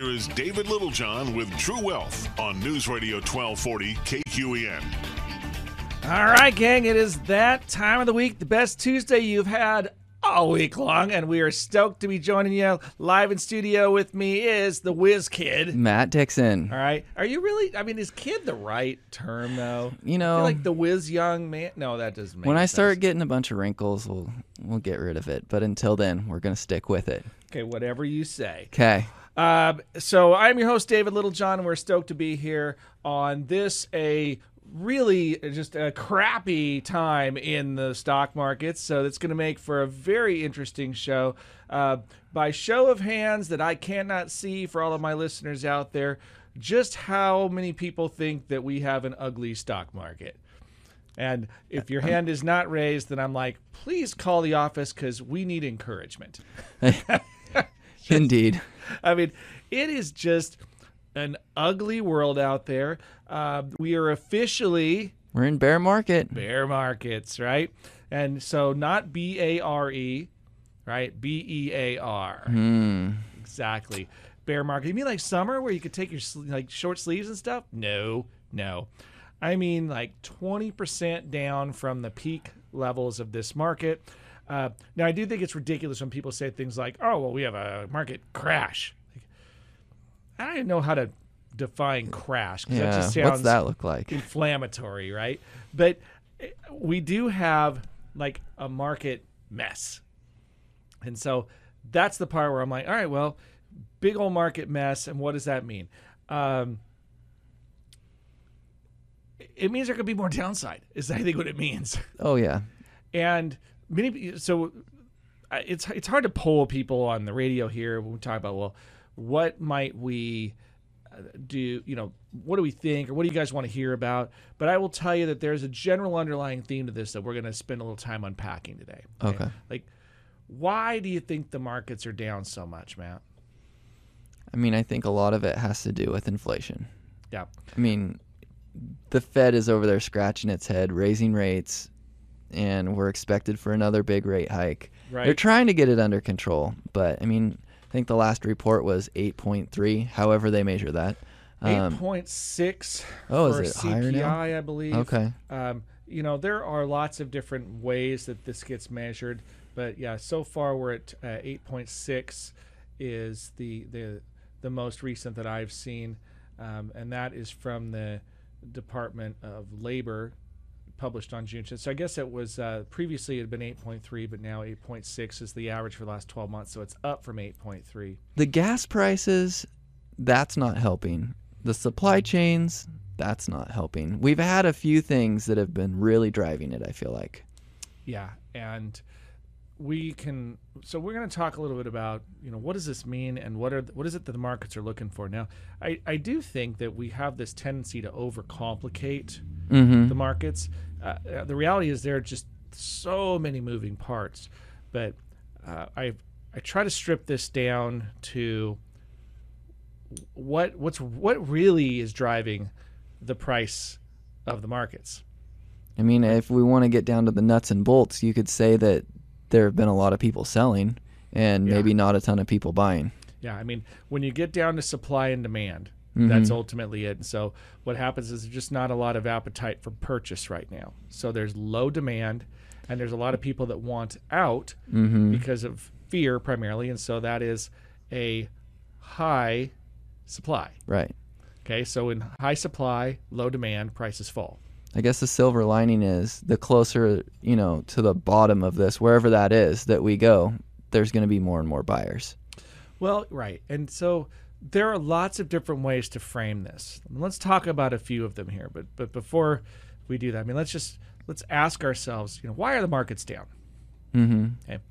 Here is David Littlejohn with True Wealth on News Radio 1240 KQEN. All right, gang, it is that time of the week, the best Tuesday you've had all week long, and we are stoked to be joining you live in studio with me is the Whiz Kid. Matt Dixon. All right, are you really? I mean, is kid the right term though? You know, like the Whiz young man. No, that doesn't make when I sense. start getting a bunch of wrinkles, we'll we'll get rid of it. But until then, we're gonna stick with it. Okay, whatever you say. Okay. Um, so I'm your host, David Littlejohn, and we're stoked to be here on this a really just a crappy time in the stock markets. So that's going to make for a very interesting show. Uh, by show of hands, that I cannot see for all of my listeners out there, just how many people think that we have an ugly stock market. And if your hand is not raised, then I'm like, please call the office because we need encouragement. Indeed. I mean, it is just an ugly world out there. Uh, we are officially We're in bear market. bear markets, right? And so not B A R E, right? B E A R. Hmm. Exactly. Bear market. You mean like summer where you could take your like short sleeves and stuff? No, no. I mean like 20% down from the peak levels of this market. Uh, now, I do think it's ridiculous when people say things like, oh, well, we have a market crash. Like, I don't even know how to define crash because that Yeah. just sounds What's that look like? inflammatory, right? But eh, we do have like a market mess. And so that's the part where I'm like, all right, well, big old market mess. And what does that mean? Um, it means there could be more downside, is I think what it means. Oh yeah. And many so it's it's hard to poll people on the radio here when we talk about well, what might we uh, do? You know, what do we think, or what do you guys want to hear about? But I will tell you that there's a general underlying theme to this that we're going to spend a little time unpacking today. Okay. Like, why do you think the markets are down so much, Matt? I mean, I think a lot of it has to do with inflation. Yeah. I mean, the Fed is over there scratching its head, raising rates, and we're expected for another big rate hike. They're trying to get it under control, but I mean, I think the last report was 8.3, however they measure that. Eight Um, point six oh, is for it higher now? CPI, I believe. Okay. Um, you know, there are lots of different ways that this gets measured, but yeah, so far we're at uh, 8.6 is the the the most recent that I've seen, um, and that is from the Department of Labor, published on June 10th. So I guess it was uh, previously it had been 8.3, but now 8.6 is the average for the last 12 months, so it's up from 8.3. the gas prices that's not helping the supply chains that's not helping we've had a few things that have been really driving it i feel like Yeah, and we can. So we're going to talk a little bit about you know what does this mean and what are what is it that the markets are looking for now. I I do think that we have this tendency to overcomplicate mm-hmm. the markets. Uh, uh, the reality is there are just so many moving parts, but uh, I I try to strip this down to what what's what really is driving the price of the markets. i mean if we want to get down to the nuts and bolts you could say that there have been a lot of people selling and Yeah. maybe not a ton of people buying Yeah, I mean, when you get down to supply and demand, Mm-hmm. that's ultimately it. So what happens is there's just not a lot of appetite for purchase right now. So there's low demand, and there's a lot of people that want out mm-hmm. because of fear primarily, and so that is a high supply. right Okay, so in high supply, low demand, prices fall. i guess the silver lining is the closer you know to the bottom of this wherever that is that we go there's going to be more and more buyers Well, right. And so there are lots of different ways to frame this. Let's talk about a few of them here. But but before we do that, I mean, let's just let's ask ourselves, you know, why are the markets down? mm-hmm. Okay.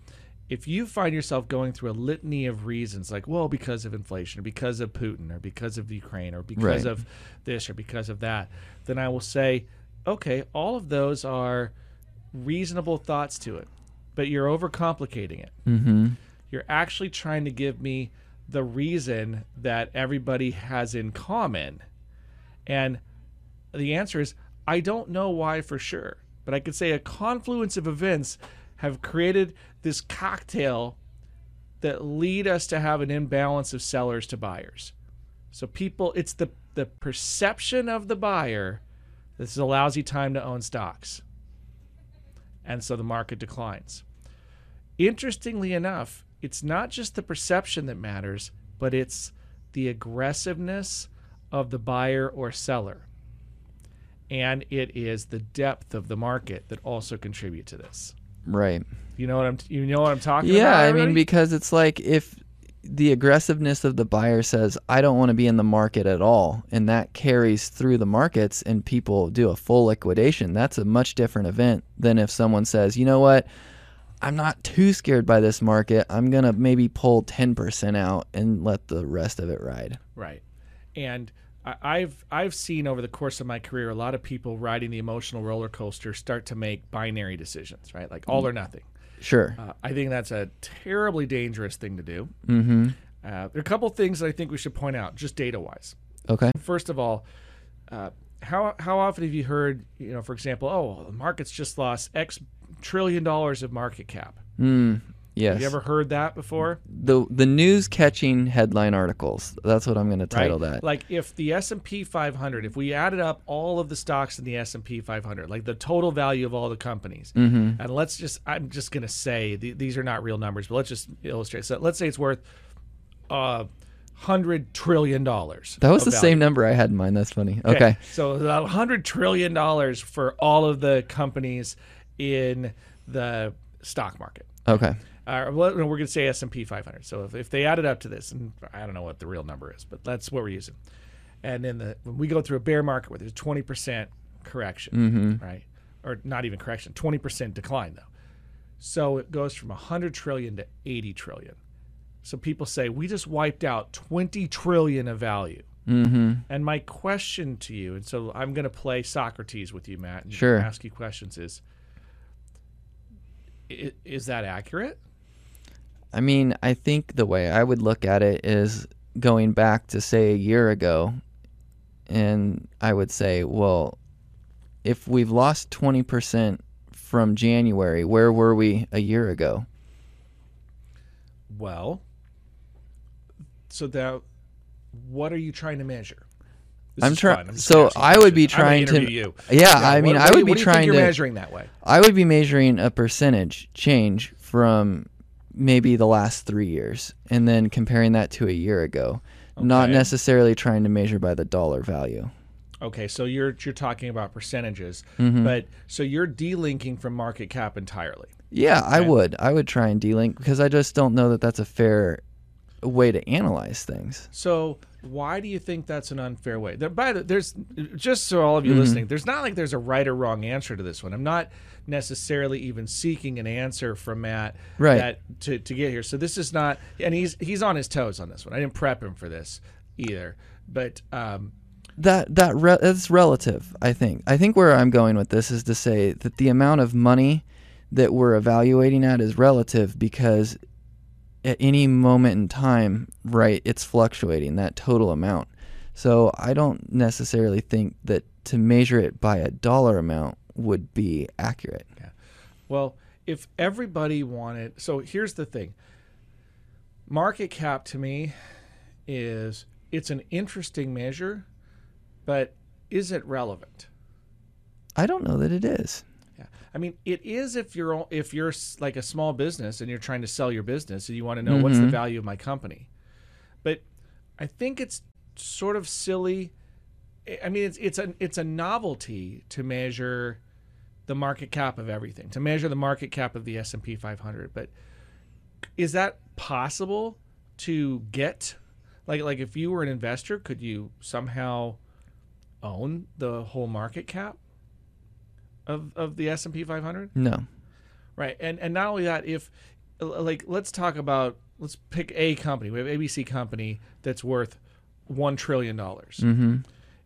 If you find yourself going through a litany of reasons, like, well, because of inflation, or because of Putin, or because of Ukraine, or because Right. of this, or because of that, then I will say, okay, all of those are reasonable thoughts to it, but you're overcomplicating it Mm-hmm. you're actually trying to give me the reason that everybody has in common. And the answer is I don't know why for sure, but I could say a confluence of events have created this cocktail that lead us to have an imbalance of sellers to buyers. So people, it's the the perception of the buyer. This is a lousy time to own stocks, and so the market declines. Interestingly enough, it's not just the perception that matters, but it's the aggressiveness of the buyer or seller. And it is the depth of the market that also contribute to this. Right. You know what I'm you know what I'm talking Yeah, about? I mean because it's like if the aggressiveness of the buyer says I don't want to be in the market at all and that carries through the markets and people do a full liquidation, that's a much different event than if someone says, "You know what? I'm not too scared by this market. I'm going to maybe pull 10% out and let the rest of it ride." Right. And I've I've seen over the course of my career a lot of people riding the emotional roller coaster start to make binary decisions, right? Like all or nothing. Sure. Uh, I think that's a terribly dangerous thing to do. Mhm. Uh, there are a couple things that I think we should point out, just data wise. Okay. First of all, uh, how how often have you heard, you know, for example, oh, the market's just lost X trillion dollars of market cap? Mm. Yes. Have you ever heard that before? the the news catching headline articles. That's what I'm going to title that. Like if the S and P 500, if we added up all of the stocks in the S and P 500, like the total value of all the companies, Mm-hmm. and let's just, I'm just gonna say th- these are not real numbers, but let's just illustrate. So let's say it's worth uh, hundred trillion dollars. That was the value. same number I had in mind. That's funny. Okay. So a hundred trillion dollars for all of the companies in the stock market. Okay. Uh, well, no, we're going to say S and P 500. So if, if they added up to this, and I don't know what the real number is, but that's what we're using. And then the when we go through a bear market where there's 20 percent correction, right, or not even correction, 20 percent decline though. So it goes from 100 trillion to 80 trillion. So people say we just wiped out 20 trillion of value. Mm-hmm. And my question to you, and so I'm going to play Socrates with you, Matt, and Sure. ask you questions is, i- is that accurate? I mean, I think the way I would look at it is going back to say a year ago, and I would say, well, if we've lost 20% from January, where were we a year ago? Well, so that what are you trying to measure? This I'm trying. try- fun. I'm just so I would be. Trying to- you. Yeah, I mean, what- I would be what do you think trying you're to- measuring that way. I would be measuring a percentage change from maybe the last three years and then comparing that to a year ago, not necessarily trying to measure by the dollar value. Okay, so you're you're talking about percentages, Mm-hmm. but so you're delinking from market cap entirely. Yeah, I would. I would try and delink because I just don't know that that's a fair way to analyze things. So why do you think that's an unfair way? There, by the, there's just so all of you Mm-hmm. listening, there's not like there's a right or wrong answer to this one. I'm not necessarily even seeking an answer from Matt Right. that to, to get here. So this is not, and he's he's on his toes on this one. I didn't prep him for this either, but um, That that re- that's relative. I think. I think where I'm going with this is to say that the amount of money that we're evaluating at is relative because at any moment in time, right, it's fluctuating that total amount. So I don't necessarily think that to measure it by a dollar amount would be accurate. Yeah. Well, if everybody wanted, so here's the thing. Market cap to me is it's an interesting measure, but is it relevant? I don't know that it is. Yeah. I mean, it is if you're if you're like a small business and you're trying to sell your business and you want to know what's the mm-hmm. value of my company. But I think it's sort of silly. I- mean, it's it's a it's a novelty to measure the market cap of everything, to measure the market cap of the S&P 500, but is that possible to get like like if you were an investor, could you somehow own the whole market cap of of the S&P 500? No. Right. And and not only that, if like let's talk about let's pick a company. We have ABC company that's worth 1 trillion dollars. Mm-hmm.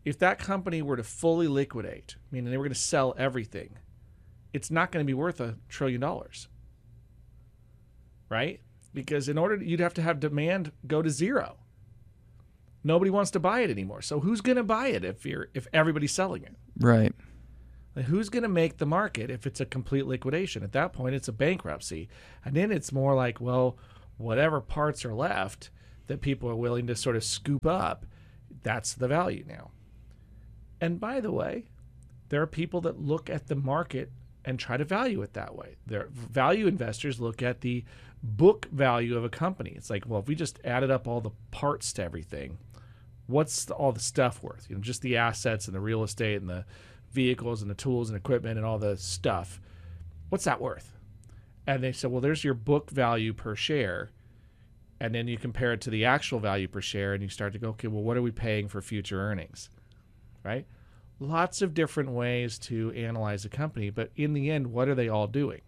If that company were to fully liquidate, meaning they were going to sell everything, it's not going to be worth a trillion dollars. Right? Because in order to, you'd have to have demand go to zero. Nobody wants to buy it anymore. So who's going to buy it if you're if everybody's selling it? Right. Like, who's going to make the market if it's a complete liquidation? At that point, it's a bankruptcy. And then it's more like, well, whatever parts are left that people are willing to sort of scoop up That's the value now. And by the way, there are people that look at the market and try to value it that way. Their value investors look at the book value of a company. It's like, well, if we just added up all the parts to everything, what's all the stuff worth? You know, just the assets and the real estate and the vehicles and the tools and equipment and all the stuff. What's that worth? And they said, well, there's your book value per share. And then you compare it to the actual value per share and you start to go, okay, well, what are we paying for future earnings? Right? Lots of different ways to analyze a company, but in the end, what are they all doing?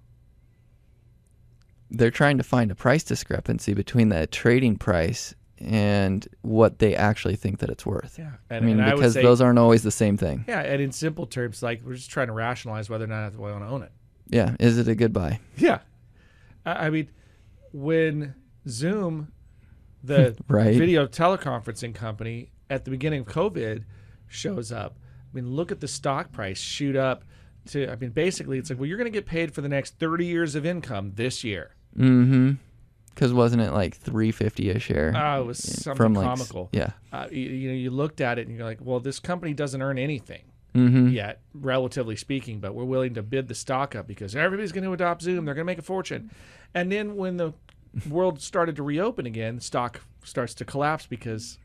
They're trying to find a price discrepancy between the trading price and what they actually think that it's worth. Yeah. I mean, and I because say, those aren't always the same thing. yeah, and in simple terms, like we're just trying to rationalize whether or not we want to own it. Yeah. Is it a good buy? Yeah. I I mean, when Zoom, the Right. video teleconferencing company, at the beginning of COVID shows up, I mean, look at the stock price shoot up to, I mean, basically, it's like, well, you're going to get paid for the next 30 years of income this year. Mm-hmm. Because wasn't it like three fifty a share? Oh, it was something from like comical. yeah. Uh, you, you know, you looked at it and you're like, well, this company doesn't earn anything Mm-hmm. yet, relatively speaking, but we're willing to bid the stock up because everybody's going to adopt Zoom. They're going to make a fortune. And then when the world started to reopen again, stock starts to collapse because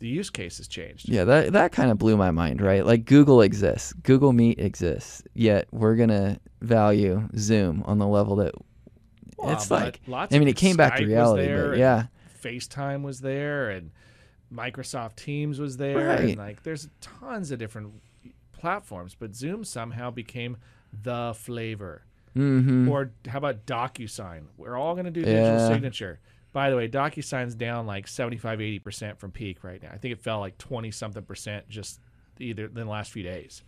the use case has changed. Yeah, that that kind of blew my mind, right? Like Google exists, Google Meet exists, yet we're gonna value Zoom on the level that Well, it's like. lots I mean, it came back Skype to was reality, there but yeah, FaceTime was there and Microsoft Teams was there. Right. And like there's tons of different platforms, but Zoom somehow became the flavor. mm-hmm. Or how about DocuSign? We're all going to do digital Yeah. signature. By the way, DocuSign's down like 75, 80% from peak right now. I think it fell like 20 something percent just either in the last few days.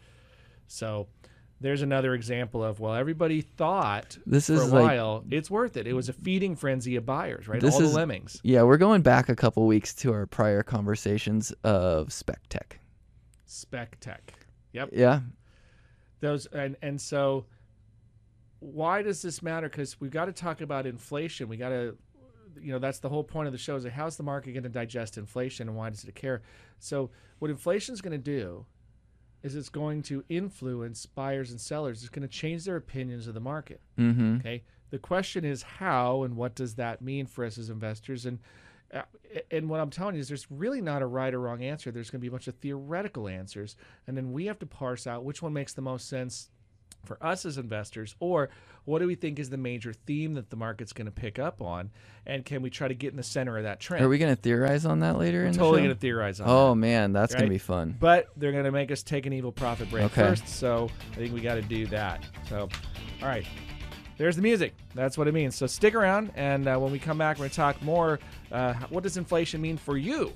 So there's another example of, well, everybody thought This for a is like- while it's worth it. It was a feeding frenzy of buyers, right? All is- the lemmings. yeah, we're going back a couple weeks to our prior conversations of spec tech. Spec tech. Yep. Yeah, Those and and so why does this matter? Because we've got to talk about inflation. We got to, you know, that's the whole point of the show. Is how's the market going to digest inflation, and why does it care? So what inflation is going to do is it's going to influence buyers and sellers. It's going to change their opinions of the market. mm-hmm. Okay. The question is how and what does that mean for us as investors? And uh, and what I'm telling you is there's really not a right or wrong answer. There's going to be a bunch of theoretical answers, and then we have to parse out which one makes the most sense for us as investors, or what do we think is the major theme that the market's going to pick up on, and can we try to get in the center of that trend? Are we gonna theorize on that later? in totally the going to theorize on that. Oh that. man, that's Right? gonna be fun. But they're going to make us take an evil profit break Okay. first, so I think we got to do that. So, all right, there's the music. That's what it means. So stick around, and uh, when we come back, we're going to talk more. Uh, what does inflation mean for you?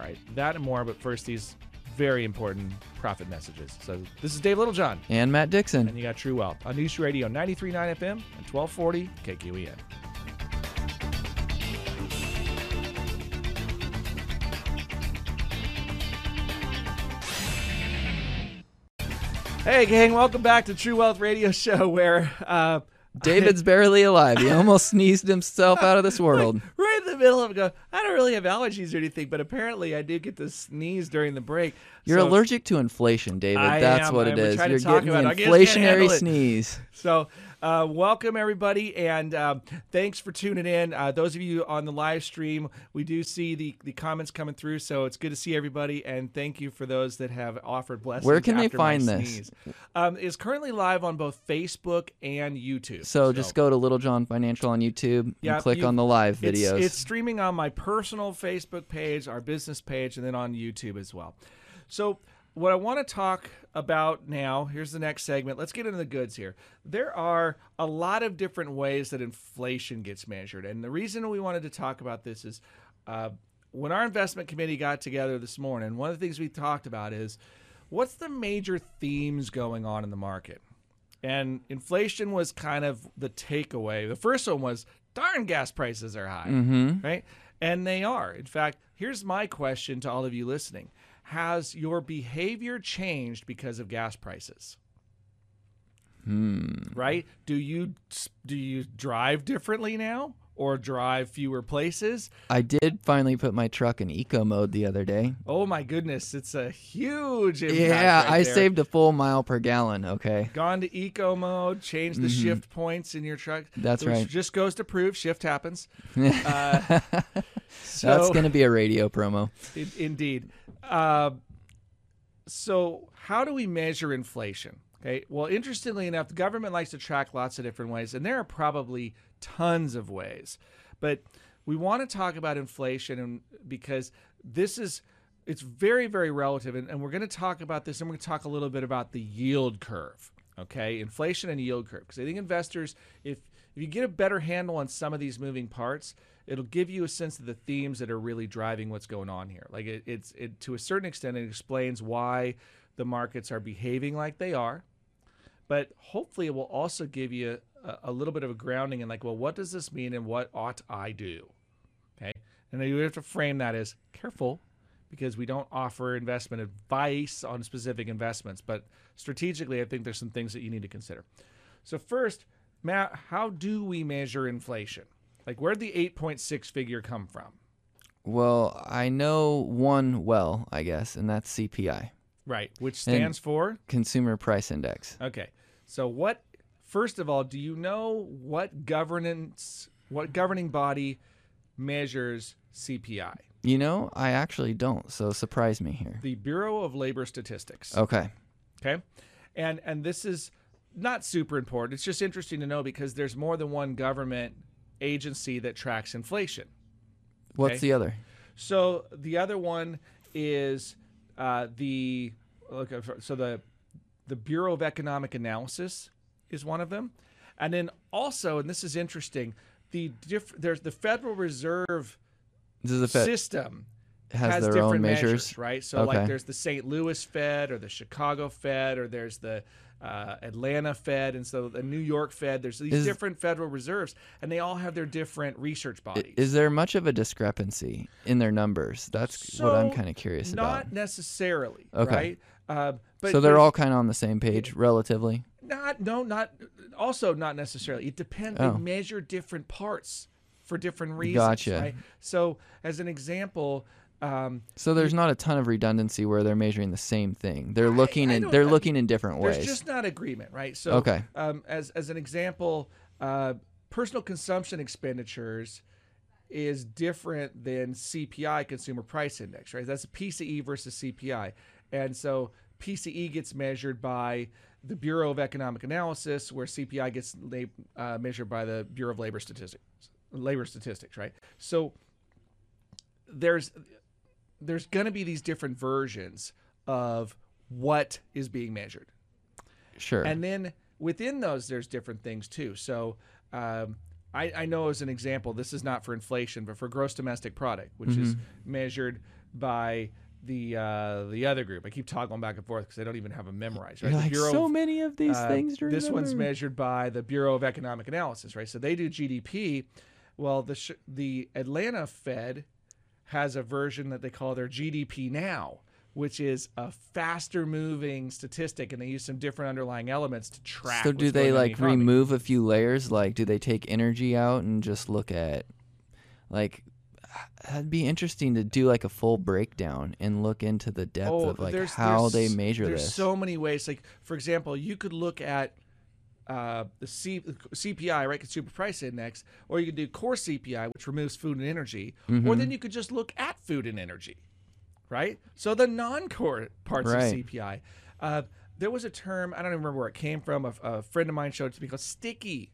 All right, that and more. But first, these very important profit messages. So this is Dave Littlejohn, And Matt Dixon. and you got True Wealth on News Radio 93.9 FM and 1240 KQEN. Hey, gang, welcome back to True Wealth Radio Show, where uh, David's barely alive. He almost sneezed himself out of this world. right in the middle of go, I don't really have allergies or anything, but apparently I do get to sneeze during the break. You're So- allergic to inflation, David. I That's am. what it is. You're getting the it. I can't handle inflationary sneeze. So, uh, welcome everybody, and um, thanks for tuning in. Uh, those of you on the live stream, we do see the, the comments coming through, so it's good to see everybody. And thank you for those that have offered blessings. Where can they find this? Um, it's currently live on both Facebook and YouTube. So just go to Littlejohn Financial on YouTube Yeah, and click you- on the live It's, videos. it's streaming on my personal Facebook page, our business page, and then on YouTube as well. So, what I want to talk about now, here's the next segment. Let's get into the goods here. There are a lot of different ways that inflation gets measured. And the reason we wanted to talk about this is uh, when our investment committee got together this morning, one of the things we talked about is what's the major themes going on in the market? And inflation was kind of the takeaway. The first one was darn gas prices are high, mm-hmm. right? And they are. In fact, here's my question to all of you listening Has your behavior changed because of gas prices? Hmm. Right? Do you do you drive differently now? or drive fewer places. I did finally put my truck in eco mode the other day. Oh my goodness, it's a huge. Yeah, right I there. saved a full mile per gallon. Okay. Gone to eco mode, changed the shift points in your truck. Mm-hmm. That's which right. Just goes to prove shift happens. Uh, so, That's going to be a radio promo. In- indeed. Uh, so, how do we measure inflation? Okay. Well, interestingly enough, the government likes to track lots of different ways, and there are probably tons of ways. But we want to talk about inflation, and because this is it's very very relative, and, and we're going to talk about this, and we're going to talk a little bit about the yield curve. Okay, inflation and yield curve, because I think investors, if if you get a better handle on some of these moving parts, it'll give you a sense of the themes that are really driving what's going on here. Like it, it's it to a certain extent, it explains why the markets are behaving like they are, but hopefully it will also give you a, a little bit of a grounding in like, well, what does this mean and what ought I do? Okay, and you have to frame that as careful because we don't offer investment advice on specific investments, but strategically, I think there's some things that you need to consider. So first, Matt, how do we measure inflation? Like, where'd the 8.6 figure come from? Well, I know one well, I guess, and that's CPI, Right, which stands for Consumer Price Index. okay. So what? First of all, do you know what governance, what governing body measures CPI? You know, I actually don't, so surprise me here. The Bureau of Labor Statistics. Okay. Okay, and and this is not super important. It's just interesting to know because there's more than one government agency that tracks inflation. What's Okay. the other? So the other one is uh, the look. So the the Bureau of Economic Analysis is one of them, and then also, and this is interesting, the diff- there's the Federal Reserve the Fed system has, their different own measures. right? So like there's the St. Louis Fed or the Chicago Fed or there's the uh, Atlanta Fed and so the New York Fed. There's these Is- different federal reserves and they all have their different research bodies. Is there much of a discrepancy in their numbers? That's what I'm kind of curious Not about. Not necessarily, Okay. right? Uh, but So they're all kind of on the same page, relatively. not no not also not necessarily. It depends. Oh. They measure different parts for different reasons. Gotcha. Right? So as an example. Um, So there's not a ton of redundancy where they're measuring the same thing. They're looking I in they're I- looking in different There's ways. There's just not agreement, right? So, Okay. um, as as an example, uh, personal consumption expenditures is different than CPI, Consumer Price Index, right? That's PCE versus CPI, and so PCE gets measured by the Bureau of Economic Analysis, where CPI gets uh, measured by the Bureau of Labor Statistics. Labor Statistics, right? So there's there's going to be these different versions of what is being measured. sure. And then within those, there's different things too. So um, I, I know as an example, this is not for inflation, but for gross domestic product, which is Mm-hmm. measured by the uh, the other group. I keep toggling back and forth because I don't even have them memorized. Right? Like Bureau so of- many of these uh, things this one's measured by the Bureau of Economic Analysis, right? So they do GDP. Well, the sh- the Atlanta Fed has a version that they call their GDP now, which is a faster moving statistic, and they use some different underlying elements to track. So do they in the like remove a few layers? Like do they take energy out and just look at like that'd be interesting to do like a full breakdown and look into the depth oh, of like Oh, there's- how they there's- measure there's this. so many ways. Like for example, you could look at uh, the C- CPI, right, Consumer Price Index, or you could do core CPI, which removes food and energy, Mm-hmm. or then you could just look at food and energy, right? So the non-core parts Right. of CPI. Uh, there was a term I don't even remember where it came from. A, a friend of mine showed it to me called sticky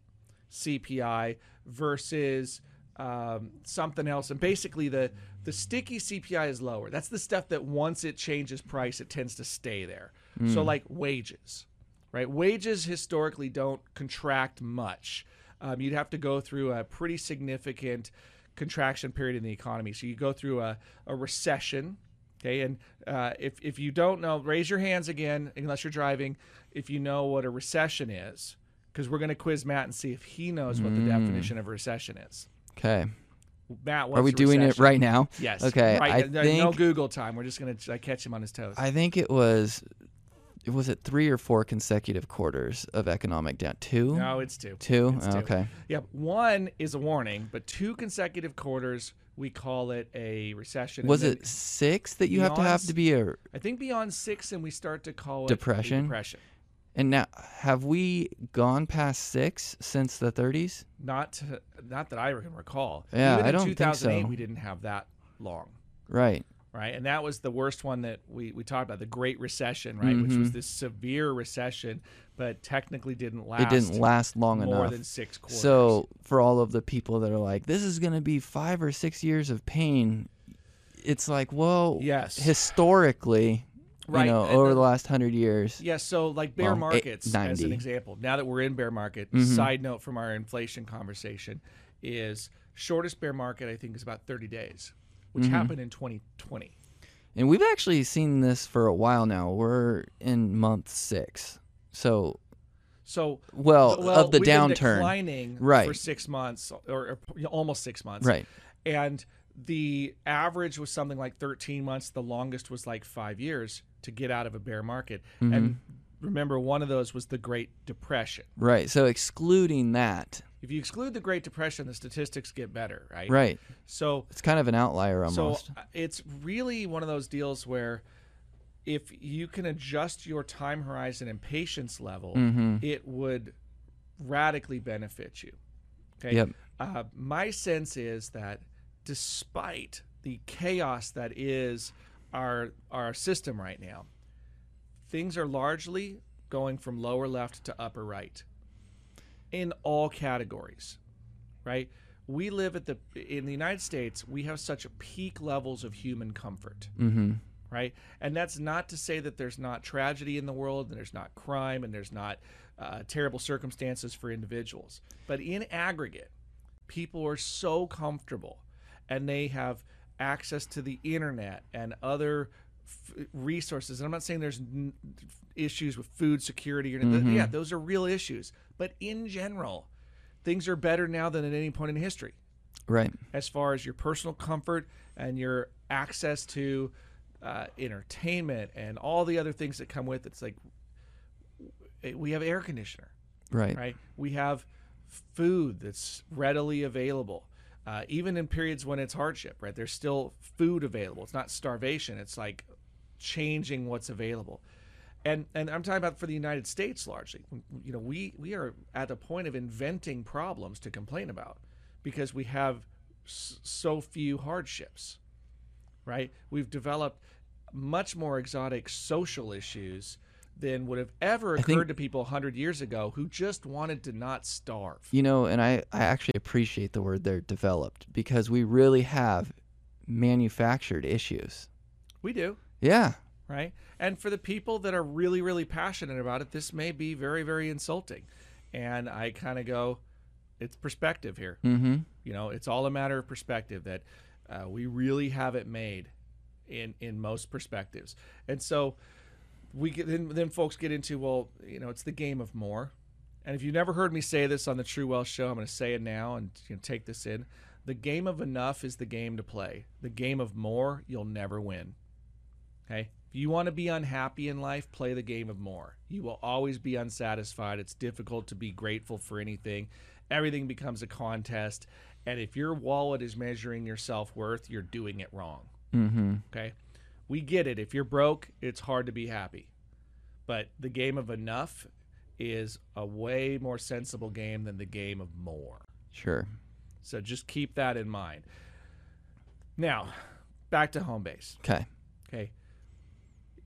CPI versus um, something else. And basically, the the sticky CPI is lower. That's the stuff that once it changes price, it tends to stay there. So like wages, right? Wages historically don't contract much. Um, you'd have to go through a pretty significant contraction period in the economy. So you go through a, a recession. Okay, and uh, if, if you don't know, raise your hands again, unless you're driving, if you know what a recession is, because we're going to quiz Matt and see if he knows what the definition of a recession is. okay. Matt, what's Are we doing it right now? Yes. Okay. Right. I no, think no Google time. We're just going to catch him on his toes. I think it was was it three or four consecutive quarters of economic down? Two. No, it's two. Two? It's two. Okay. Yep. One is a warning, but two consecutive quarters, we call it a recession. Was it six that you have to have to be a? I think beyond six, and we start to call it Depression? depression. And now, have we gone past six since the 30s? Not to, not that I can recall. Yeah, Even I in don't think so. we didn't have that long. Right. Right? And that was the worst one that we, we talked about, the Great Recession, right? Which was this severe recession, but technically didn't last. Mm-hmm. it didn't last long more enough. than six quarters. So, for all of the people that are like, this is going to be five or six years of pain, it's like, well, Yes. historically, Right, you know, and over the- the last hundred years, yeah, so like bear Well, eight- markets as an example. Now that we're in bear market, Mm-hmm. side note from our inflation conversation is shortest bear market I think is about 30 days, which Mm-hmm. happened in 2020. and we've actually seen this for a while now. We're in month six, so So well, of the downturn, declining Right. for six months or, or almost six months, right? and the average was something like 13 months the longest was like five years to get out of a bear market Mm-hmm. and remember one of those was the great depression Right. So excluding that, if you exclude the great depression the statistics get better right right? so It's kind of an outlier almost. uh, it's really one of those deals where if you can adjust your time horizon and patience level Mm-hmm. it would radically benefit you okay Yep. uh, my sense is that despite the chaos that is our our system right now, things are largely going from lower left to upper right in all categories. Right? We live at the in the United States, we have such peak levels of human comfort mm-hmm. right? And that's not to say that there's not tragedy in the world, and there's not crime, and there's not uh, terrible circumstances for individuals. But in aggregate, people are so comfortable, and they have access to the internet and other f- resources. And I'm not saying there's n- issues with food security or anything. yeah, those are real issues. But in general, things are better now than at any point in history Right. as far as your personal comfort and your access to uh, entertainment and all the other things that come with. It's like we have air conditioner, Right. right? We have food that's readily available. Uh, even in periods when it's hardship, right? There's still food available. It's not starvation. It's like changing what's available. And and I'm talking about for the United States largely. You know, we we are at a point of inventing problems to complain about because we have s- so few hardships. Right? We've developed much more exotic social issues than would have ever think- occurred to people 100 years ago who just wanted to not starve. You know, and I, I actually appreciate the word they're developed because we really have manufactured issues. We do. Yeah. right? And for the people that are really, really passionate about it, this may be very, very insulting. And I kind of go, it's perspective here. Mm-hmm. You know, it's all a matter of perspective that uh, we really have it made in in most perspectives. And so we get then then folks get into well, you know, it's the game of more. And if you've never heard me say this on the True Wealth Show, I'm going to say it now and you know, take this in. The game of enough is the game to play. The game of more, you'll never win. Okay? If you want to be unhappy in life, play the game of more. You will always be unsatisfied. It's difficult to be grateful for anything. Everything becomes a contest. And if your wallet is measuring your self worth, you're doing it wrong. Mm-hmm. Okay? We get it. If you're broke, it's hard to be happy. But the game of enough is a way more sensible game than the game of more. Sure. So just keep that in mind. Now, back to home base. Okay. Okay.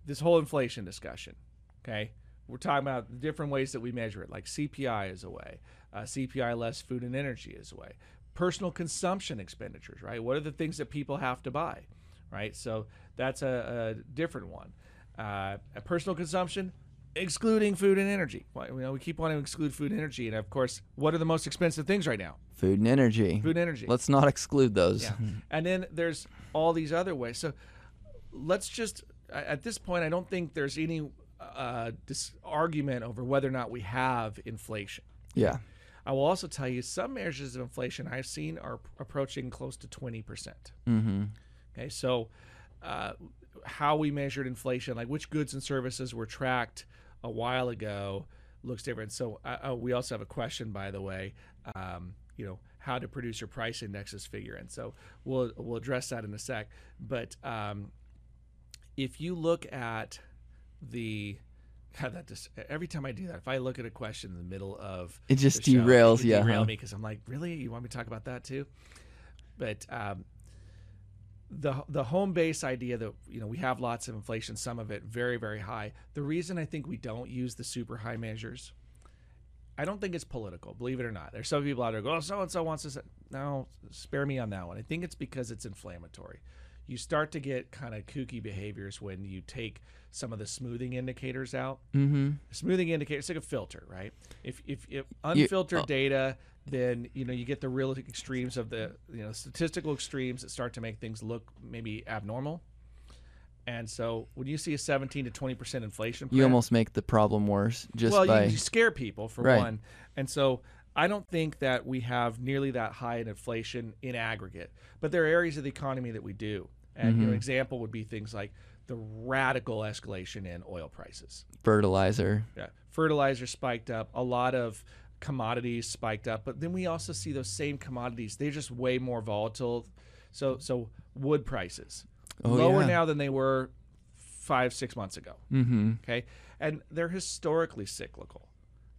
This whole inflation discussion. Okay. We're talking about the different ways that we measure it, like CPI is a way, uh, CPI less food and energy is a way, personal consumption expenditures, right? What are the things that people have to buy, right? So that's a, a different one. Uh, a personal consumption, excluding food and energy. Why- You know, we keep wanting to exclude food and energy, and of course, what are the most expensive things right now? Food and energy. Food and energy. Let's not exclude those. Yeah. and then there's all these other ways. So let's just at this point, I don't think there's any uh, dis- argument over whether or not we have inflation. Yeah. I will also tell you some measures of inflation I've seen are approaching close to 20%. Mm-hmm. Okay, so uh, how we measured inflation, like which goods and services were tracked a while ago, looks different. So uh, oh, we also have a question, by the way. Um, you know how to produce your price indexes figure in. So we'll we'll address that in a sec. But um, if you look at the God, that just every time I do that, if I look at a question in the middle of It just show, derails it you, derail huh? me because I'm like, really, you want me to talk about that too? But um, the the home base idea that you know we have lots of inflation, some of it very very high. The reason I think we don't use the super high measures, I don't think it's political. Believe it or not, there's some people out there go, oh, so and so wants to. Say. No, spare me on that one. I think it's because it's inflammatory. You start to get kind of kooky behaviors when you take some of the smoothing indicators out. Mm-hmm. Smoothing indicator, it's like a filter, right? If if, if unfiltered oh. data, then you know you get the real extremes of the you know statistical extremes that start to make things look maybe abnormal. And so when you see a 17 to 20 percent inflation, You almost make the problem worse just well, by you, you scare people for Right. one, and so I don't think that we have nearly that high in inflation in aggregate. But there are areas of the economy that we do, and Mm-hmm. you know, an example would be things like the radical escalation in oil prices. fertilizer. Yeah, fertilizer spiked up. A lot of commodities spiked up, but then we also see those same commodities. They're just way more volatile. So, so wood prices lower Oh, yeah. now than they were five, six months ago. Mm-hmm. Okay, and they're historically cyclical.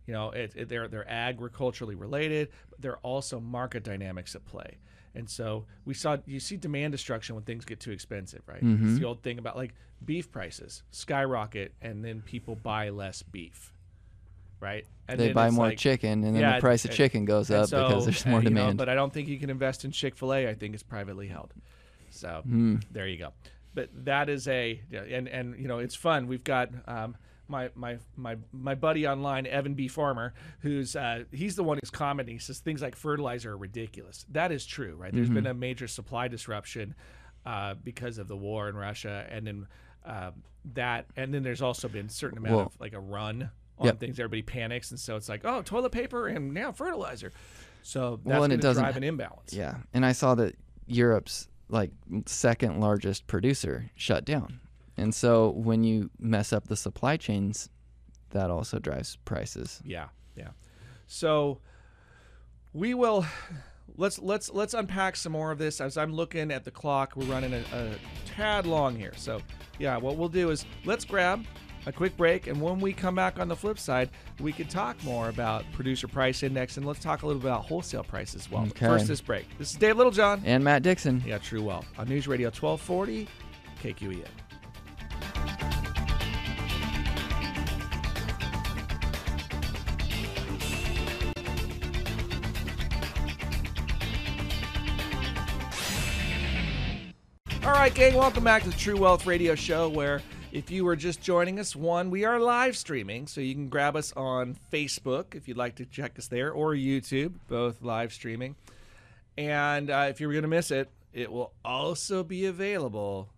You know, it, it, they're they're agriculturally related, but they're also market dynamics at play. And so we saw you see demand destruction when things get too expensive, right? Mm-hmm. It's the old thing about like beef prices skyrocket, and then people buy less beef, right? And They buy more like- chicken, and then Yeah, the price of and- chicken goes and up because there's more know, demand. but I don't think you can invest in Chick Fil A. I think it's privately held. So Hmm. there you go. But that is a yeah, and and you know it's fun. We've got um, my my my my buddy online Evan B Farmer, who's uh, he's the one who's commenting. He says things like fertilizer are ridiculous. That is true, right? Mm-hmm. There's been a major supply disruption uh, because of the war in Russia, and then um, that, and then there's also been a certain amount Well- of like a run on Yep. things. Everybody panics, and so it's like, oh, toilet paper and now fertilizer. So that's Well, and it doesn't- drive an imbalance. yeah, and I saw that Europe's like second largest producer shut down, and so when you mess up the supply chains, that also drives prices. Yeah, yeah. So we will let's let's let's unpack some more of this as I'm looking at the clock. We're running a, a tad long here. So yeah, what we'll do is let's grab a quick break, and when we come back on the flip side, we could talk more about producer price index, and let's talk a little bit about wholesale price as well. Okay. First, this break. This is Dave Littlejohn. And Matt Dixon. Yeah, True Well on News Radio 1240 KQEN. All right, gang, welcome back to the True Wealth Radio Show, where if you were just joining us, one, we are live streaming, so you can grab us on Facebook if you'd like to check us there, or YouTube, both live streaming. And uh, if you're going to miss it, it will also be available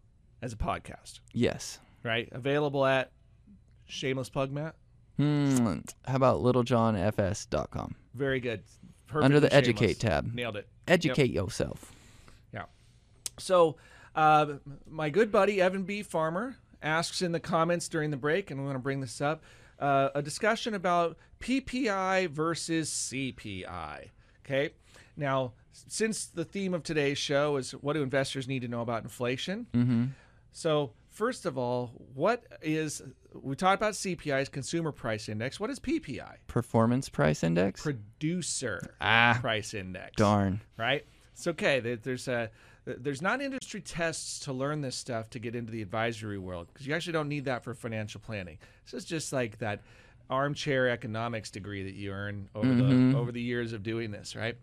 as a podcast, Yes. right? Available at Shameless Plug Matt. Hmm. How about littlejohnfs.com? Very good. Under the Perfectly Educate tab. Nailed it. Educate yourself. Yeah. So, uh, my good buddy Evan B. Farmer asks in the comments during the break, and we want to bring this up uh, a discussion about PPI versus CPI. Okay. Now, since the theme of today's show is what do investors need to know about inflation? Mm-hmm. So, first of all, what is we talked about CPI's Consumer Price Index. What is PPI? Performance price index? Producer Ah, Price Index darn. right? It's okay. There's a Uh, there's not industry tests to learn this stuff to get into the advisory world because you actually don't need that for financial planning. This is just like that armchair economics degree that you earn over the mm-hmm. over the years of doing this, right?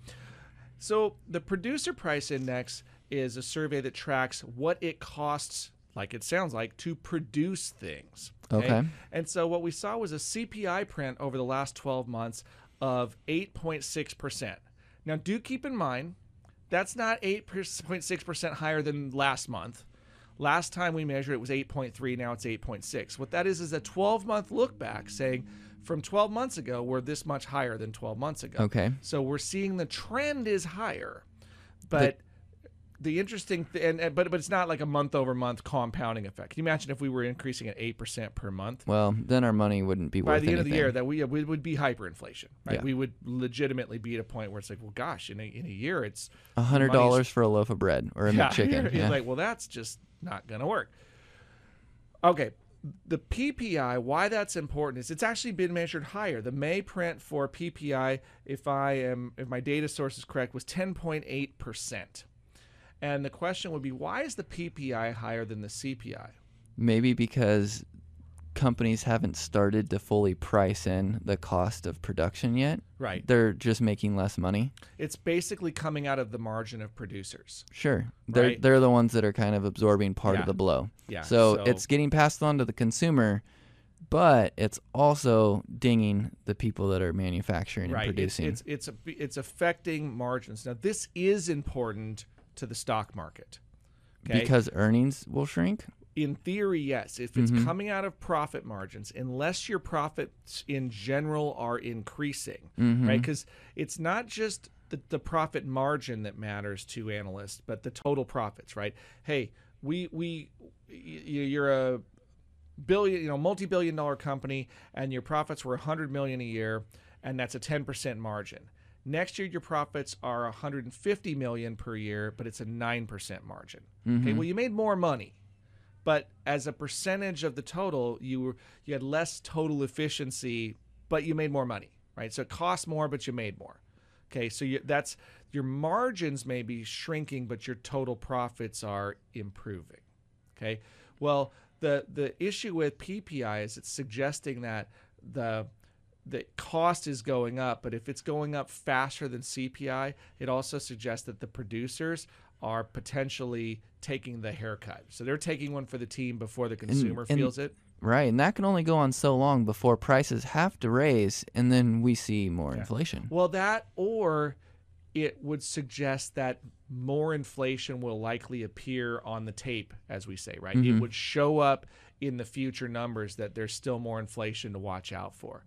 So the producer price index is a survey that tracks what it costs, like it sounds like, to produce things. Okay. And so what we saw was a CPI print over the last 12 months of 8.6%. Now, do keep in mind, that's not 8.6% higher than last month. Last time we measured it was 8.3, now it's 8.6. What that is is a 12 month look back saying from 12 months ago, we're this much higher than 12 months ago. Okay. So we're seeing the trend is higher, but the interesting th- and, and but but it's not like a month over month compounding effect. Can you imagine if we were increasing at eight percent per month? Well, then our money wouldn't be worth it. By the end of the year, that we we would be hyperinflation. Right? Yeah. We would legitimately be at a point where it's like, well, gosh, in a, in a year, it's A hundred dollars for a loaf of bread or a yeah, you're Yeah. like, well, that's just not going to work. Okay, the PPI, why that's important is it's actually been measured higher. The May print for PPI, if I am if my data source is correct, was 10.8 percent. And the question would be, why is the PPI higher than the CPI? Maybe because companies haven't started to fully price in the cost of production yet. Right. They're just making less money. It's basically coming out of the margin of producers. Sure. They're Right. they're the ones that are kind of absorbing part Yeah. of the blow. Yeah, So, so- it's getting passed on to the consumer, but it's also dinging the people that are manufacturing and right. It's producing. it's it's, a, it's affecting margins. Now this is important to the stock market. Okay? because earnings will shrink. in theory, yes. If it's Mm-hmm. coming out of profit margins, unless your profits in general are increasing, Mm-hmm. right? Because it's not just the, the profit margin that matters to analysts, but the total profits, right? Hey, we we you're a billion, you know, multi-billion dollar company, and your profits were 100 million a year, and that's a 10% margin. Next year, your profits are 150 million per year, but it's a 9% margin. Okay, mm-hmm. well, you made more money but as a percentage of the total, you were you had less total efficiency, but you made more money, right? So it cost more, but you made more. Okay, so you, that's your margins may be shrinking, but your total profits are improving. Okay, well the the issue with PPI is it's suggesting that the the cost is going up, but if it's going up faster than CPI, it also suggests that the producers are potentially taking the haircut. So they're taking one for the team before the consumer and- feels it. Right, and that can only go on so long before prices have to raise, and then we see more inflation. Well, that or it would suggest that more inflation will likely appear on the tape, as we say, right? It mm-hmm. would show up in the future numbers that there's still more inflation to watch out for.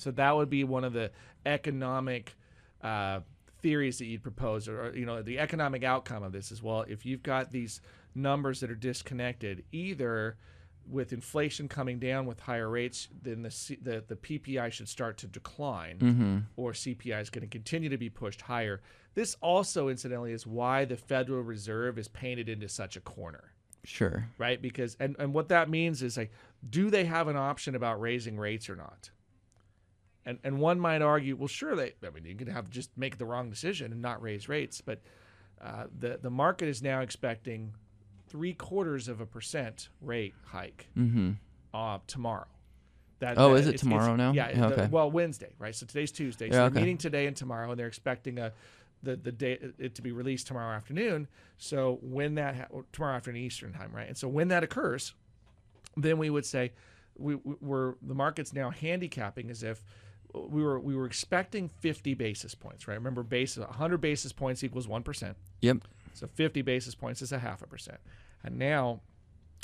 So that would be one of the economic uh, theories that you'd propose, or, or, you know, the economic outcome of this is well, if you've got these numbers that are disconnected, either with inflation coming down with higher rates, then the C, the, the PPI should start to decline, or CPI is going to continue to be pushed higher. This also, incidentally, is why the Federal Reserve is painted into such a corner Sure. right? Because and and what that means is like, do they have an option about raising rates or not? And and one might argue, well, sure they. I mean, you could have just make the wrong decision and not raise rates, but uh, the the market is now expecting three quarters of a percent rate hike uh, tomorrow. That, Oh, that- is it it's- tomorrow it's- now? Yeah. Yeah, the- well, Wednesday, right? So today's Tuesday. So Yeah, they're okay. meeting today and tomorrow, and they're expecting a the the day it to be released tomorrow afternoon. So when that ha- tomorrow afternoon Eastern time, right? And so when that occurs, then we would say we- we're the market's now handicapping as if we were we were expecting 50 basis points, right? Remember, base 100 basis points equals one percent. Yep. So 50 basis points is a half a percent. And now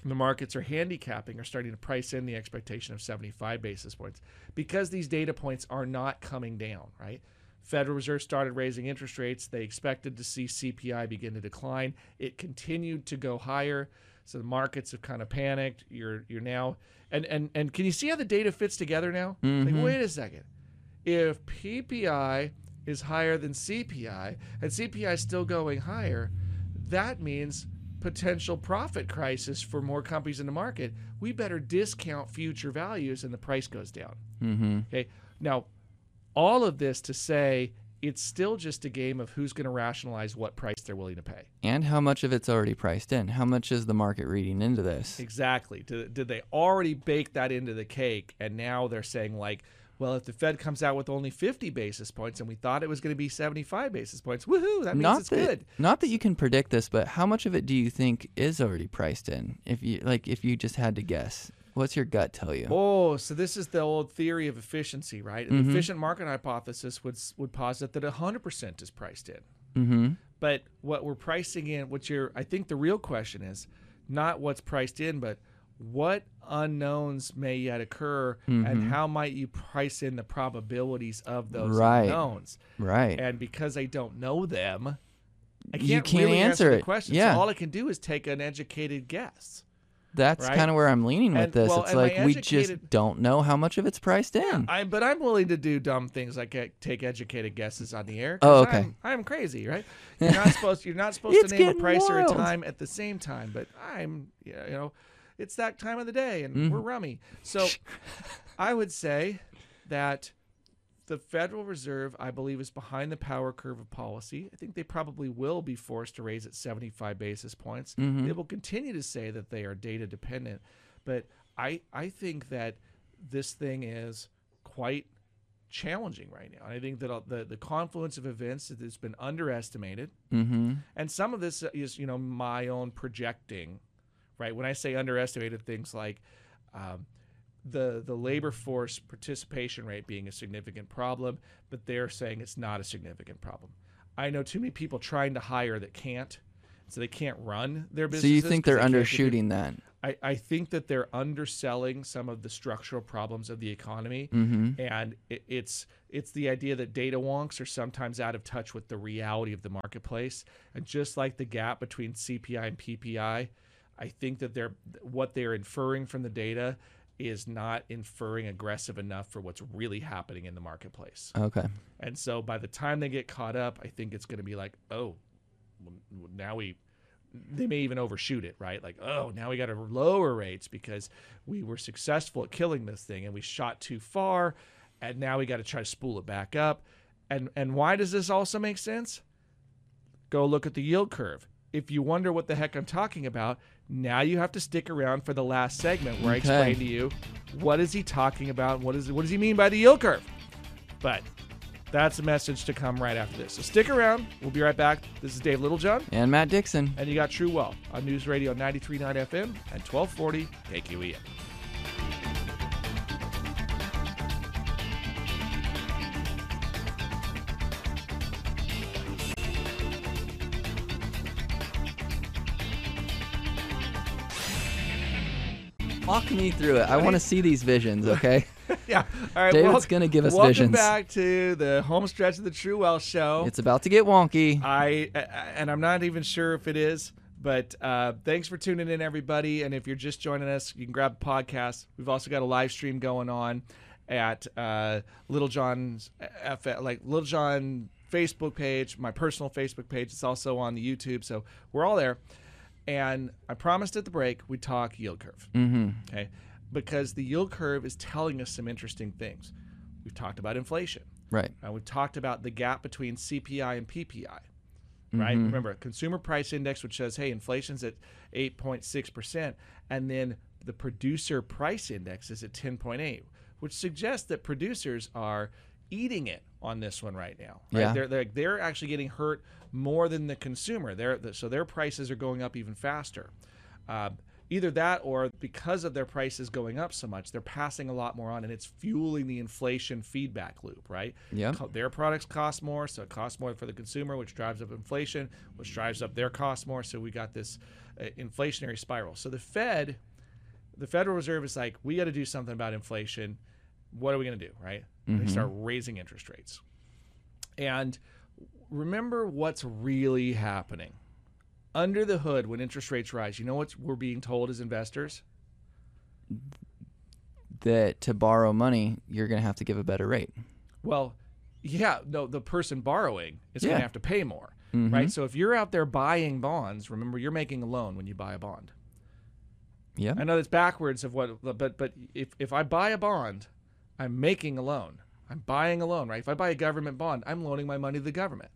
the markets are handicapping or starting to price in the expectation of 75 basis points because these data points are not coming down, right? Federal Reserve started raising interest rates. They expected to see CPI begin to decline. It continued to go higher. So the markets have kind of panicked. You're you're now and and and can you see how the data fits together now? Like mm-hmm. wait a second if PPI is higher than CPI and CPI is still going higher, that means potential profit crisis for more companies in the market. We better discount future values and the price goes down. Mm-hmm. Okay. Now, all of this to say it's still just a game of who's going to rationalize what price they're willing to pay. And how much of it's already priced in? How much is the market reading into this? Exactly. Did, did they already bake that into the cake and now they're saying like, well, if the Fed comes out with only 50 basis points and we thought it was going to be 75 basis points, woohoo, that means Not it's that, good. not that you can predict this, but how much of it do you think is already priced in? If you like, if you just had to guess, what's your gut tell you? Oh, so this is the old theory of efficiency, right? Mm-hmm. The efficient market hypothesis would would posit that 100% is priced in. Mm-hmm. But what we're pricing in, what you're, I think the real question is not what's priced in, but what unknowns may yet occur, and how might you price in the probabilities of those Mm-hmm. Right. unknowns? Right. And because I don't know them, I can't you can't really answer the it. question. Yeah. So all I can do is take an educated guess. That's right? kind of where I'm leaning with And- this. well, it's like we just don't know how much of it's priced in. I, but I'm willing to do dumb things like uh, take educated guesses on the air. Oh, okay. I'm, I'm crazy, right? You're not supposed. You're not supposed to name a price or a time at the same time. But I'm, you know, it's that time of the day, and Mm-hmm. we're rummy. So, I would say that the Federal Reserve, I believe, is behind the power curve of policy. I think they probably will be forced to raise at 75 basis points. Mm-hmm. They will continue to say that they are data dependent, but I I think that this thing is quite challenging right now. And I think that the the confluence of events that has been underestimated, mm-hmm. and some of this is you know my own projecting, right? When I say underestimated, things like um, the the labor force participation rate being a significant problem, but they're saying it's not a significant problem. I know too many people trying to hire that can't, so they can't run their business. So you think they're they undershooting that? I, I think that they're underselling some of the structural problems of the economy, Mm-hmm. and it, it's it's the idea that data wonks are sometimes out of touch with the reality of the marketplace, and just like the gap between CPI and PPI, I think that they're what they're inferring from the data is not inferring aggressive enough for what's really happening in the marketplace. Okay. And so by the time they get caught up, I think it's going to be like, oh, now we, they may even overshoot it, right? Like, oh, now we got to lower rates because we were successful at killing this thing and we shot too far, and now we got to try to spool it back up. And and why does this also make sense? Go look at the yield curve. If you wonder what the heck I'm talking about, now you have to stick around for the last segment where I explain to you what is he talking about, what is what does he mean by the yield curve. But that's a message to come right after this. So stick around. We'll be right back. This is Dave Littlejohn, And Matt Dixon. and you got True Wealth on News Radio 93.9 FM and 1240 KQEN. Walk me through it. I want to see these visions, okay? Yeah. All right. David's welcome- gonna give us welcome visions. Welcome back to the home stretch of the True Wealth Show. it's about to get wonky. I I- and I'm not even sure if it is, but uh, thanks for tuning in, everybody. And if you're just joining us, you can grab the podcast. We've also got a live stream going on at uh, Littlejohn's F- like Littlejohn Facebook page, my personal Facebook page. It's also on the YouTube, so we're all there. And I promised at the break we'd talk yield curve. Mm-hmm. Okay, because the yield curve is telling us some interesting things. We've talked about inflation. Right. Uh, we've talked about the gap between CPI and PPI, right? Mm-hmm. Remember, consumer price index, which says, hey, inflation's at 8.6%, and then the producer price index is at 10.8, which suggests that producers are eating it on this one right now. Right? Yeah. They're, they're, they're actually getting hurt more than the consumer. They're, so their prices are going up even faster. Uh, either that or because of their prices going up so much, they're passing a lot more on, and it's fueling the inflation feedback loop, right? Co- Their products cost more, so it costs more for the consumer, which drives up inflation, which drives up their cost more. So we got this uh, inflationary spiral. So the Fed, the Federal Reserve is like, we got to do something about inflation. What are we going to do, right? They start raising interest rates. And remember what's really happening. Under the hood, when interest rates rise, you know what we're being told as investors? That to borrow money, you're going to have to give a better rate. Well, yeah, no, the person borrowing is going to have to pay more, Mhm. right? So if you're out there buying bonds, remember you're making a loan when you buy a bond. Yeah. I know that's backwards of what, but but if if I buy a bond, I'm making a loan. I'm buying a loan, right? If I buy a government bond, I'm loaning my money to the government.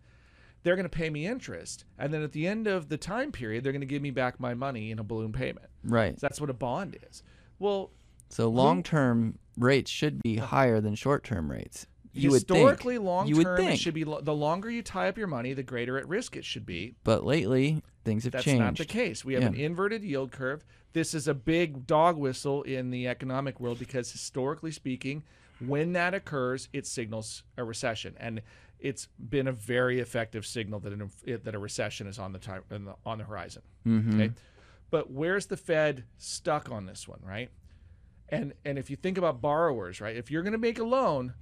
They're going to pay me interest, and then at the end of the time period, they're going to give me back my money in a balloon payment. Right. So that's what a bond is. Well, So long term rates should be higher than short term rates. You would think. historically, long term should be lo- the longer you tie up your money, the greater at risk it should be. But lately, things have That's changed. That's not the case. We have an inverted yield curve. This is a big dog whistle in the economic world because historically speaking, when that occurs, it signals a recession, and it's been a very effective signal that an, that a recession is on the time on the, on the horizon. Mm-hmm. Okay, but where's the Fed stuck on this one, right? And and if you think about borrowers, right? If you're going to make a loan,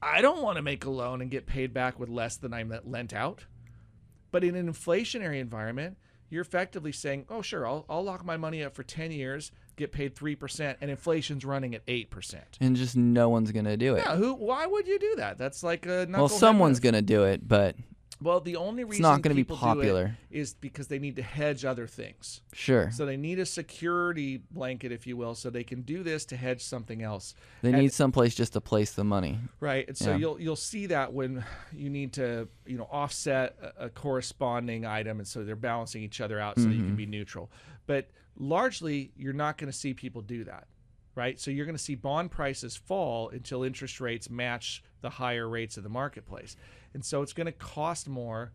I don't want to make a loan and get paid back with less than I lent out. But in an inflationary environment, you're effectively saying, "Oh, sure, I'll, I'll lock my money up for 10 years, get paid 3%, and inflation's running at 8%." And just no one's gonna do it. Yeah, who why would you do that? That's like a well, someone's gonna do it, but Well, the only reason it's not be people do it popular. is because they need to hedge other things. sure. So they need a security blanket, if you will, so they can do this to hedge something else. They And- need someplace just to place the money. Right. And so Yeah. you'll you'll see that when you need to, you know, offset a, a corresponding item and so they're balancing each other out so that you Mm-hmm. can be neutral. But largely you're not going to see people do that. Right? So you're going to see bond prices fall until interest rates match the higher rates of the marketplace. And so it's going to cost more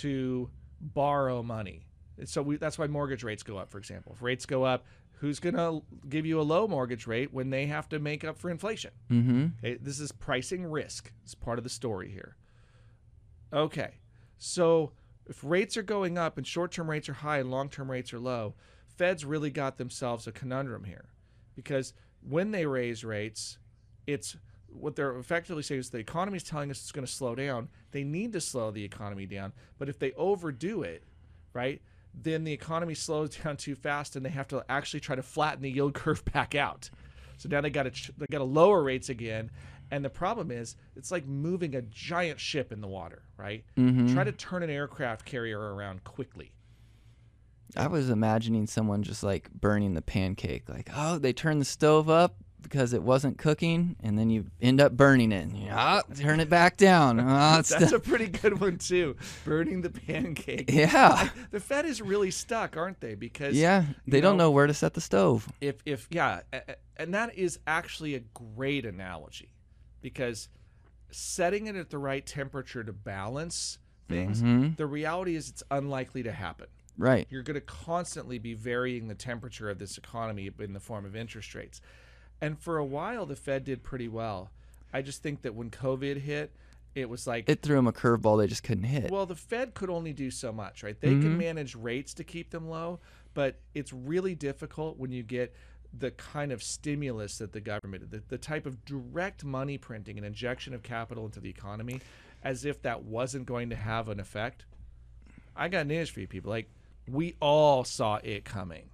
to borrow money. So we, that's why mortgage rates go up, for example. If rates go up, who's going to give you a low mortgage rate when they have to make up for inflation? Mm-hmm. Okay, this is pricing risk. It's part of the story here. Okay, so if rates are going up and short-term rates are high and long-term rates are low, Fed's really got themselves a conundrum here, because when they raise rates, it's what they're effectively saying is the economy is telling us it's going to slow down. They need to slow the economy down, but if they overdo it, right, then the economy slows down too fast, and they have to actually try to flatten the yield curve back out. So now they got to they got to lower rates again, and the problem is it's like moving a giant ship in the water, right? Mm-hmm. Try to turn an aircraft carrier around quickly. I was imagining someone just like burning the pancake, like, oh, they turned the stove up because it wasn't cooking, and then you end up burning it. And you, ah, turn it back down. Ah, That's a pretty good one too. Burning the pancake. yeah, The Fed is really stuck, aren't they? Because yeah. They don't know, know where to set the stove. if if yeah, and that is actually a great analogy because setting it at the right temperature to balance things, Mm-hmm. the reality is it's unlikely to happen. Right. You're going to constantly be varying the temperature of this economy in the form of interest rates. And for a while, the Fed did pretty well. I just think that when COVID hit, it was like, It threw them a curveball they just couldn't hit. well, the Fed could only do so much, right? They Mm-hmm. can manage rates to keep them low, but it's really difficult when you get the kind of stimulus that the government, the, the type of direct money printing and injection of capital into the economy, as if that wasn't going to have an effect. I got news for you people. Like, we all saw it coming.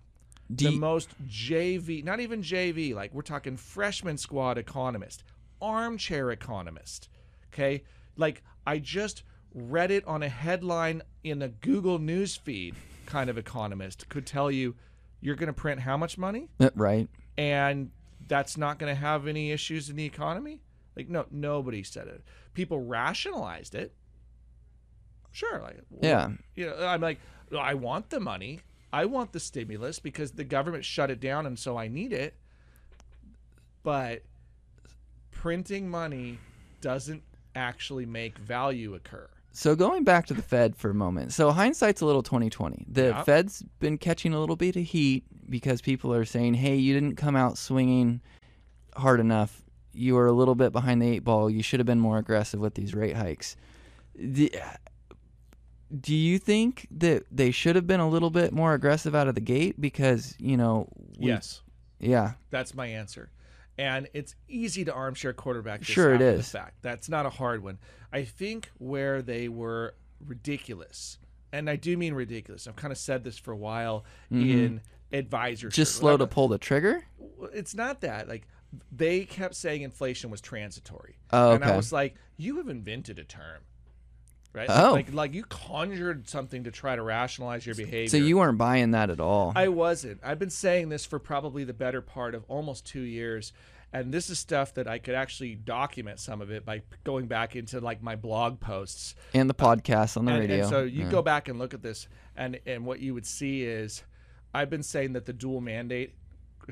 Do the most JV, not even JV, like we're talking freshman squad economist, armchair economist. Okay. Like I just read it on a headline in a Google News feed kind of economist could tell you you're going to print how much money Uh, right. and that's not going to have any issues in the economy. Like, no, nobody said it. People rationalized it. Sure. Like, well, Yeah. you know, I'm like, I want the money. I want the stimulus because the government shut it down and so I need it. But printing money doesn't actually make value occur. So going back to the Fed for a moment. So hindsight's a little 2020. The Yeah. Fed's been catching a little bit of heat because people are saying, "Hey, you didn't come out swinging hard enough. You were a little bit behind the eight ball. You should have been more aggressive with these rate hikes." The, do you think that they should have been a little bit more aggressive out of the gate because, you know, we- yes. Yeah. That's my answer. And it's easy to armchair quarterback this Sure it is. fact. That's not a hard one. I think where they were ridiculous, and I do mean ridiculous. I've kind of said this for a while in advisor. Mm-hmm. Just slow to pull the trigger? It's not that. Like they kept saying inflation was transitory. Oh, And I was like, you have invented a term. Right? Oh. Like like you conjured something to try to rationalize your behavior. So you weren't buying that at all. I wasn't. I've been saying this for probably the better part of almost two years. And this is stuff that I could actually document some of it by going back into like my blog posts. and the uh, podcast on the And, radio. and so you Yeah. go back and look at this, and, and what you would see is I've been saying that the dual mandate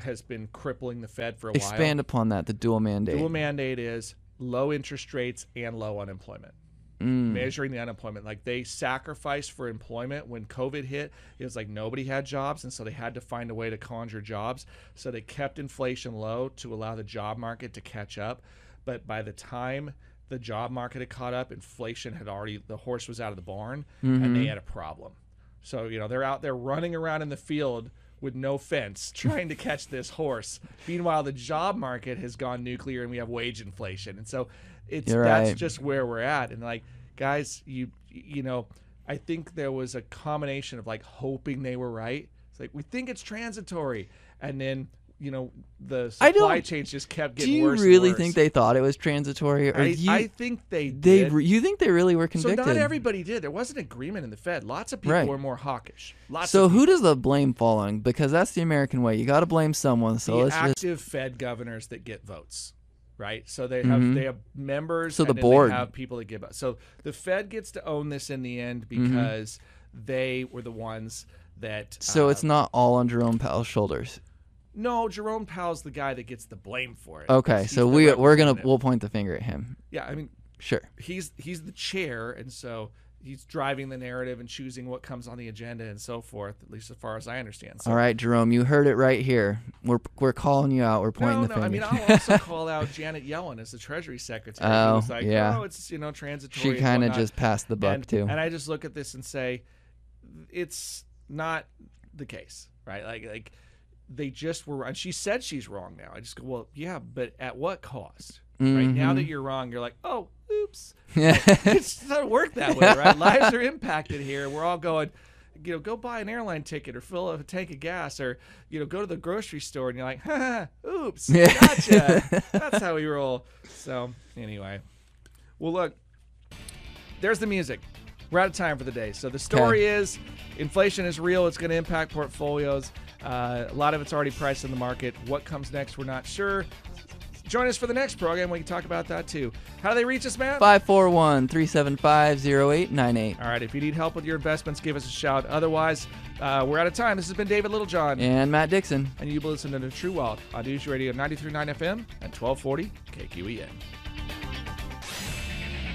has been crippling the Fed for a while. Expand upon that, the dual mandate. Dual mandate is low interest rates and low unemployment. Mm. Measuring the unemployment. Like they sacrificed for employment when COVID hit. It was like nobody had jobs, and so they had to find a way to conjure jobs. So they kept inflation low to allow the job market to catch up. But by the time the job market had caught up, inflation had already, the horse was out of the barn, and they had a problem. So, you know, they're out there running around in the field with no fence trying to catch this horse. Meanwhile, the job market has gone nuclear and we have wage inflation. And so it's You're that's right. just where we're at. And like, guys, you you know, I think there was a combination of like hoping they were right. It's like we think it's transitory, and then you know the supply chains just kept Do you worse. really worse. think they thought it was transitory, or I, you, I think they they did. you think they really were convicted? so not everybody did. There wasn't agreement in the Fed. Lots of people Right. were more hawkish. Lots so who does the blame fall on? Because that's the American way. You got to blame someone. So the let's just active Fed governors that get votes, right? So they have they have members. Mm-hmm. So the and board. they have people that give. Up. So the Fed gets to own this in the end Mm-hmm. because they were the ones that. so uh, it's not all on Jerome Powell's shoulders. no. Jerome Powell's the guy that gets the blame for it. Okay, so we we're gonna we'll point the finger at him. Yeah, I mean Sure. he's he's the chair, and so. He's driving the narrative and choosing what comes on the agenda and so forth. At least as far as I understand. So All right, Jerome, you heard it right here. We're we're calling you out. We're pointing No, the no. I mean, I'll also call out Janet Yellen as the Treasury Secretary. Oh, was like, yeah. oh, it's you know transitory. she kind of just passed the buck and, too. And I just look at this and say, it's not the case, right? Like like they just were. And she said she's wrong now. I just go, well, yeah, but at what cost? Right now Mm-hmm. that you're wrong, you're like, oh, oops. yeah. it doesn't work that way, right? Lives are impacted here. We're all going, you know, go buy an airline ticket or fill up a tank of gas or, you know, go to the grocery store and you're like, ha, oops, Yeah. gotcha. That's how we roll. So, anyway. Well, look, there's the music. We're out of time for the day. So, the story is inflation is real. It's going to impact portfolios. Uh, a lot of it's already priced in the market. What comes next, we're not sure. Join us for the next program. We can talk about that too. How do they reach us, Matt? 541 375 0898. All right, if you need help with your investments, give us a shout. Otherwise, uh, we're out of time. This has been David Littlejohn, And Matt Dixon. and you've been listening to True Wealth on News Radio 93.9 FM and 1240 KQEN.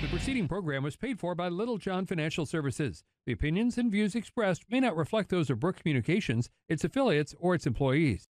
The preceding program was paid for by Littlejohn Financial Services. The opinions and views expressed may not reflect those of Brooke Communications, its affiliates, or its employees.